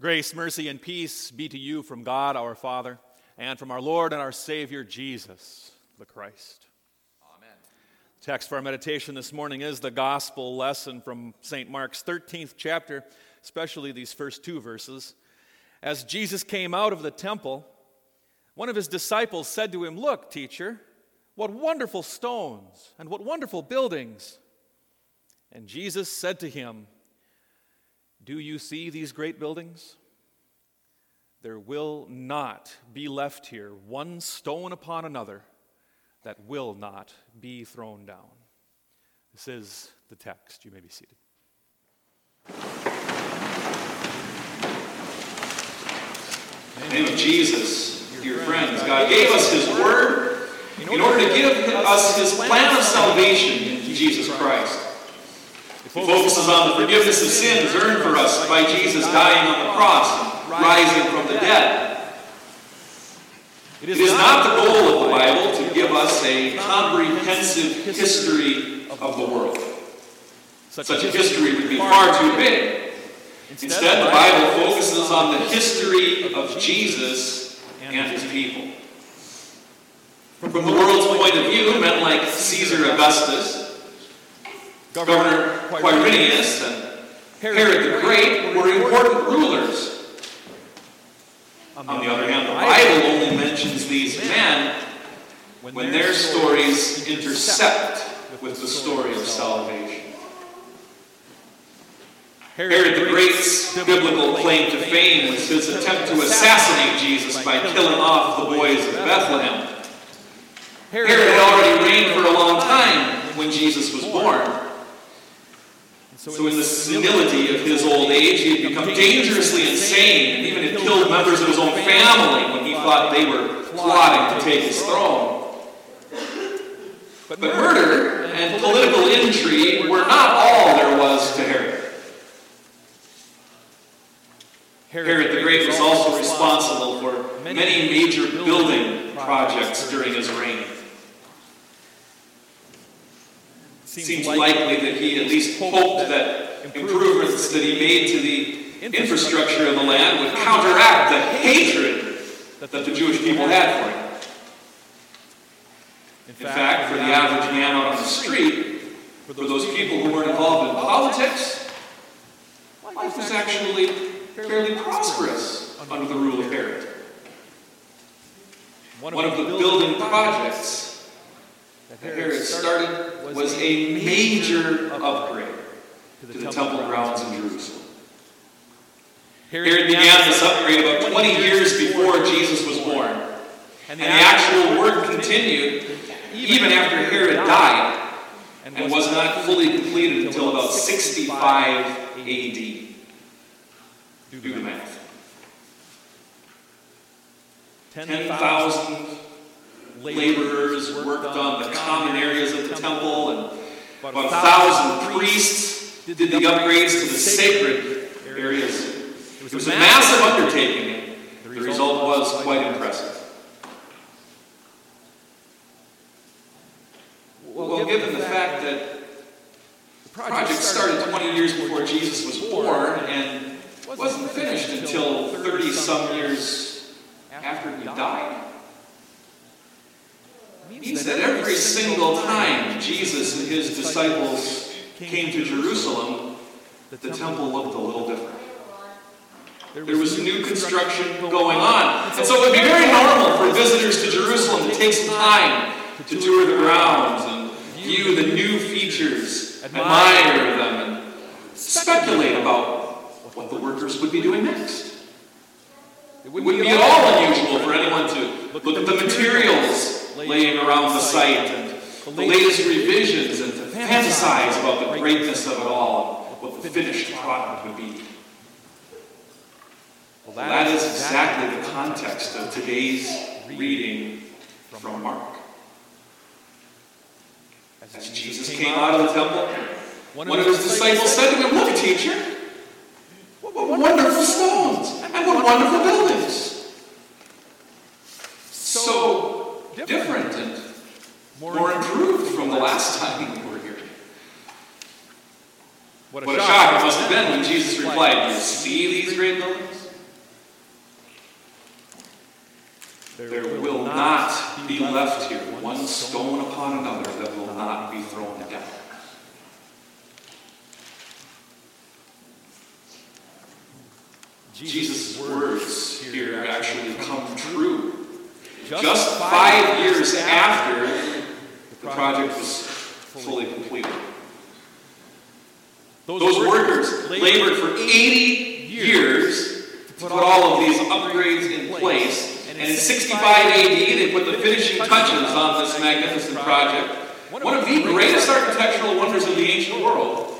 Grace, mercy, and peace be to you from God our Father and from our Lord and our Savior Jesus the Christ. Amen. Text for our meditation this morning is the gospel lesson from St. Mark's 13th chapter, especially these first two verses. As Jesus came out of the temple, one of his disciples said to him, Look, teacher, what wonderful stones and what wonderful buildings. And Jesus said to him, Do you see these great buildings? There will not be left here one stone upon another that will not be thrown down. This is the text. You may be seated. In the name of Jesus, dear friends, uh, God gave us His Word in order to give us His plan of salvation in Jesus Christ. It focuses on the forgiveness of sins earned for us by Jesus dying on the cross and rising from the dead. It is not the goal of the Bible to give us a comprehensive history of the world. Such a history would be far too big. Instead, the Bible focuses on the history of Jesus and his people. From the world's point of view, men like Caesar Augustus, Governor Quirinius, and Herod the Great were important rulers. On the other hand, the Bible only mentions these men when their stories intersect with the story of salvation. Herod the Great's biblical claim to fame was his attempt to assassinate Jesus by killing off the boys of Bethlehem. Herod had already reigned for a long time when Jesus was born. So, in the senility of his old age, he had become dangerously insane and even had killed members of his own family when he thought they were plotting to take his throne. But murder and political intrigue were not all there was to Herod. Herod the Great was also responsible for many major building projects during his reign. It seems likely that he at least hoped that improvements that he made to the infrastructure of the land would counteract the hatred that the Jewish people had for him. In fact, for the average man on the street, for those people who weren't involved in politics, life was actually fairly prosperous under the rule of Herod. One of the building projects that Herod started was a major upgrade to the temple grounds in Jerusalem. Herod began this upgrade about 20 years before Jesus was born. And the actual work continued even after Herod died and was not fully completed until about 65 AD. Do the math. 10,000 laborers worked on the common areas of the temple, and about a thousand priests did the upgrades to the sacred areas. It was a massive undertaking, the result was quite impressive. Well, given the fact that the project started 20 years before Jesus was born and wasn't finished until 30 some years after he died, means that every single time Jesus and his disciples came to Jerusalem, the temple looked a little different. There was new construction going on. And so it would be very normal for visitors to Jerusalem to take some time to tour the grounds and view the new features, admire them, and speculate about what the workers would be doing next. It wouldn't be at all unusual for anyone to look at the materials laying and the latest revisions and to fantasize about the greatness of it all, what the finished product would be. Well, that is exactly the context of today's reading from Mark. As Jesus came out of the temple, one of his disciples said to him, Look, teacher, what wonderful stones and what wonderful buildings. Jesus replied, "Do You see these great buildings? There will not be left here one stone upon another that will not be thrown down. Jesus' words here actually come true. Just five years after the project was fully completed. Those workers labored for 80 years to put all of these upgrades in place. And in 65 AD, they put the finishing touches on this magnificent project. One of the greatest architectural wonders of the ancient world.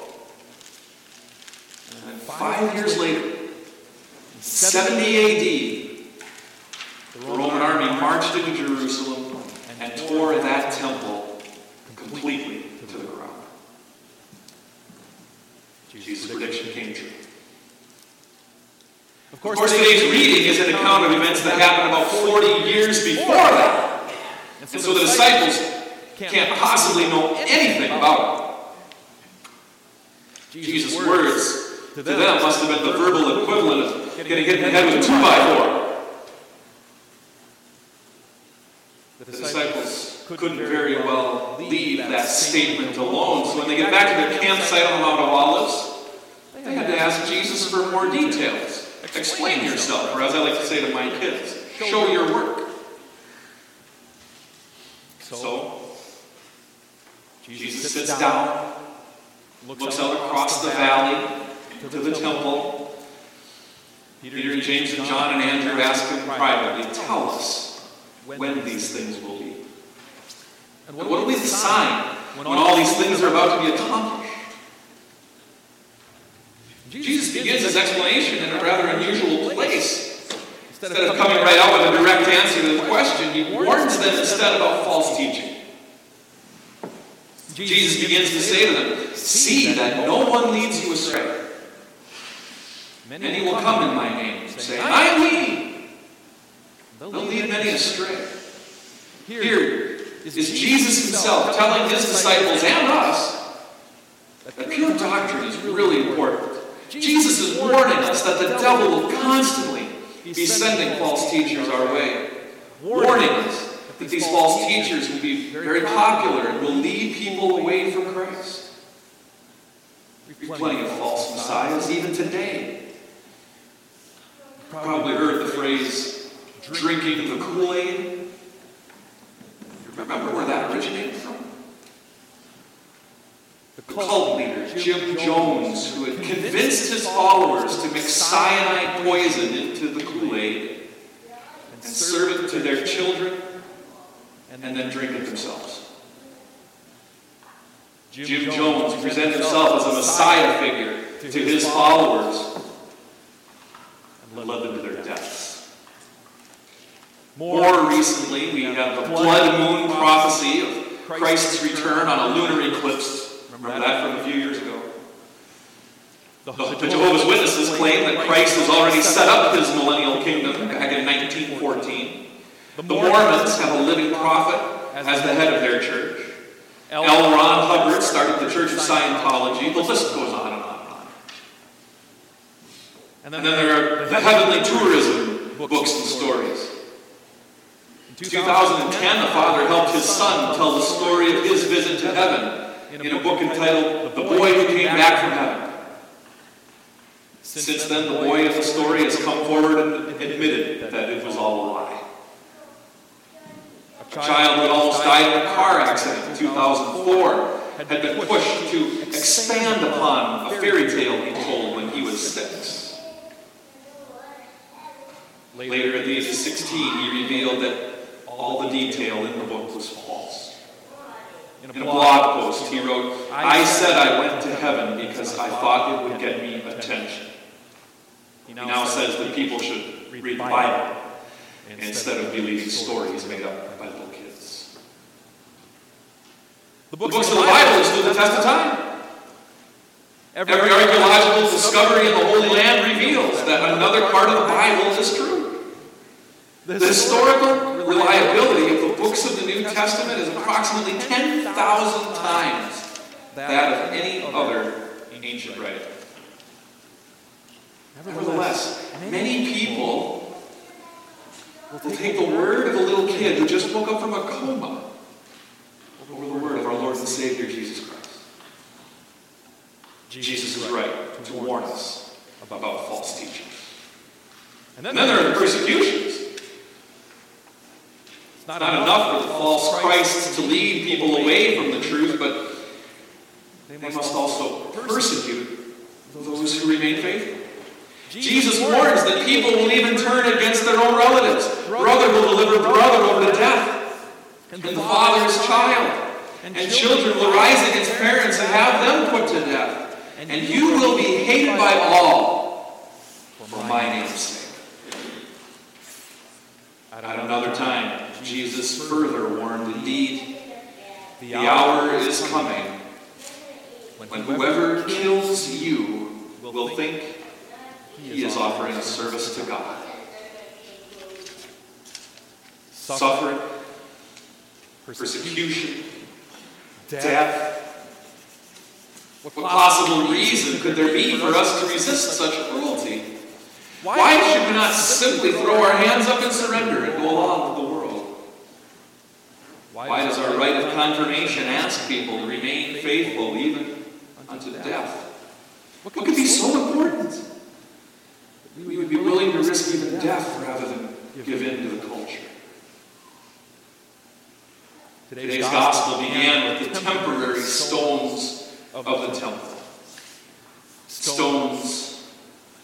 And five years later, 70 AD, the Roman army marched into Jerusalem and tore that temple completely to the ground. Jesus' prediction came true. Of course, today's reading is an account of events that happened about 40 years before that. And so the disciples can't possibly know anything about it. Jesus' words to them must have been the verbal equivalent of getting hit in the head with a two by four. The disciples couldn't very well leave that statement alone, so when they get back to their campsite on the Mount of Olives, to ask Jesus for more details. Explain yourself, or as I like to say to my kids, show your work. So, Jesus sits down, looks out across the valley to the temple. Peter and James and John and Andrew ask him privately, tell us when these things will be. And what will be the sign when all these things are about to be accomplished? Jesus begins his explanation in a rather unusual place. Instead of coming right out with a direct answer to the question, he warns them instead about false teaching. Jesus begins to say to them, See that no one leads you astray. Many will come in my name, saying, I am he. They'll lead many astray. Here is Jesus himself telling his disciples and us that pure doctrine is really important. Jesus is warning us that the devil will constantly be sending false teachers our way, warning us that these false teachers will be very popular and will lead people away from Christ. We've plenty of false messiahs even today. Probably heard the phrase drinking the Kool-Aid. Remember where that originated from? The cult leader, Jim Jones, who had convinced his followers to mix cyanide poison into the Kool-Aid and serve it to their children and then drink it themselves. Jim Jones presented himself as a Messiah figure to his followers and led them to their deaths. More recently, we have the blood moon prophecy of Christ's return on a lunar eclipse Remember that from a few years ago? The, the Jehovah's Witnesses claim that Christ has already set up his millennial kingdom back in 1914. The Mormons have a living prophet as the head of their church. L. Ron Hubbard started the Church of Scientology. The list goes on and on and on. And then there are the heavenly tourism books and stories. In 2010, the father helped his son tell the story of his visit to heaven in a book entitled The Boy Who Came Back from Heaven. Since then, the boy of the story has come forward and admitted that it was all a lie. A child who almost died in a car accident in 2004 had been pushed to expand upon a fairy tale he told when he was six. Later, at the age of 16, he revealed that all the detail in the book was false. In a blog post, he wrote, I said I went to heaven because I thought it would get me attention. He now says that people should read the Bible instead of believing stories made up by little kids. The books of the Bible stood the test of time. Every archaeological discovery in the Holy Land reveals that another part of the Bible is true. The historical reliability books of the New Testament is approximately 10,000 times that of any other ancient writing. Nevertheless, many people We'll take the word of a little kid who just woke up from a coma over the word of our Lord and Savior Jesus Christ. Jesus is right to warn us about false teaching. And then, and then there are the persecutions. Not, not enough for the false Christ to lead people away from the truth, but they must also persecute those who remain faithful. Jesus warns that people will even turn against their own relatives. Brother will deliver brother over to death, and the father's child. And children will rise against parents and have them put to death. And you will be hated by all for my name's sake. At another time, Jesus further warned, Indeed, the hour is coming when whoever kills you will think he is offering a service to God. Suffering, persecution, death. What possible reason could there be for us to resist such cruelty? Why should we not simply throw our hands up and surrender and go along with the world? Why does our rite of confirmation ask people to remain faithful even unto death? What could be so important? We would be willing to risk even death rather than give in to the culture. Today's gospel began with the temporary stones of the temple. Stones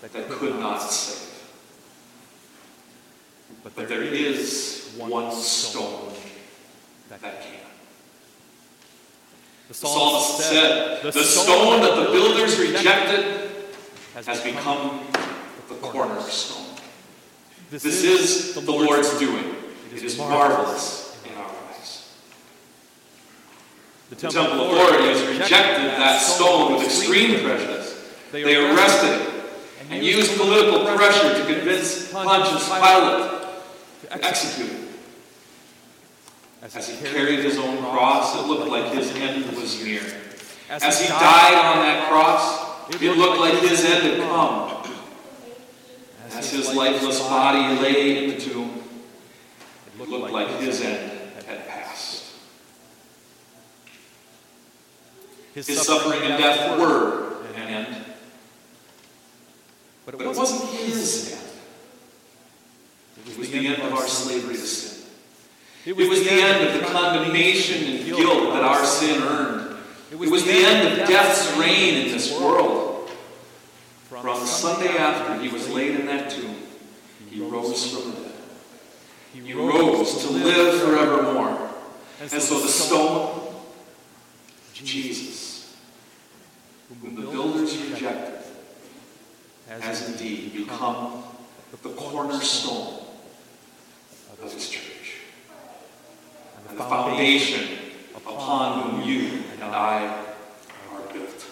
that could not save. But there is one stone that can. The psalmist said, The stone that the builders rejected has become the cornerstone. This is the Lord's doing. It is marvelous in our eyes. The temple authorities rejected that stone with extreme prejudice. They arrested it and used political pressure to convince Pontius Pilate to execute it. As he carried his own cross, it looked like his end was near. As he died on that cross, it looked like his end had come. As his lifeless body lay in the tomb, it looked like his end had passed. His suffering and death were an end. But it wasn't his end. It was the end of our slavery to sin. It was the end of the condemnation and guilt that our sin earned. It was the end of death's reign in this world. For on the Sunday after he was laid in that tomb, he rose from the dead. He rose to live forevermore. And so the stone, Jesus, whom the builders rejected, has indeed become the cornerstone of his church. And the foundation upon whom you and I are built.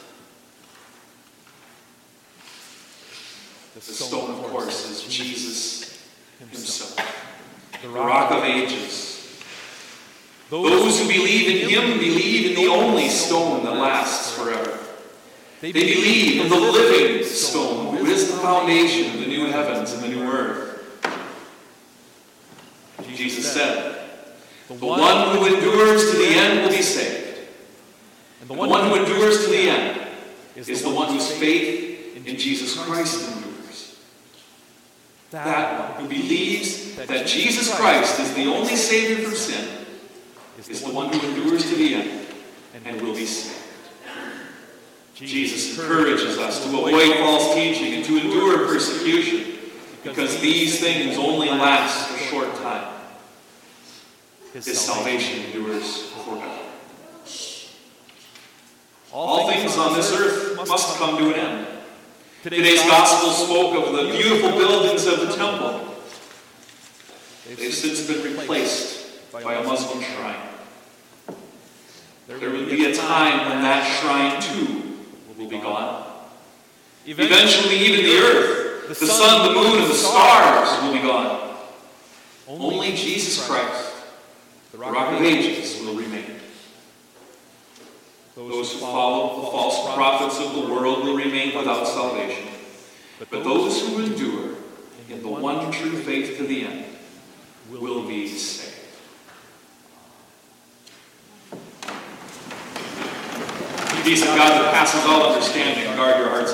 The stone, of course, is Jesus himself, the rock of ages. Those who believe in him believe in the only stone that lasts forever. They believe in the living stone, who is the foundation of the new heavens and the new earth. Jesus said, The one who endures to the end will be saved. And the one who endures to the end is the one whose faith in Jesus Christ endures that one who believes that Jesus Christ is the only Savior from sin is the one who endures to the end and will be saved. Jesus encourages us to avoid false teaching and to endure persecution because these things only last a short time. His salvation endures forever. All things on this earth must come to an end. Today's gospel spoke of the beautiful buildings of the temple. They've since been replaced by a Muslim shrine. There will be a time when that shrine too will be gone. Eventually, even the earth, the sun, the moon, and the stars will be gone. Only Jesus Christ, the rock of ages, will remain. Those who follow the false prophets of the world will remain without salvation. But those who endure in the one true faith to the end will be saved. Peace of God that passes all understanding, guard your hearts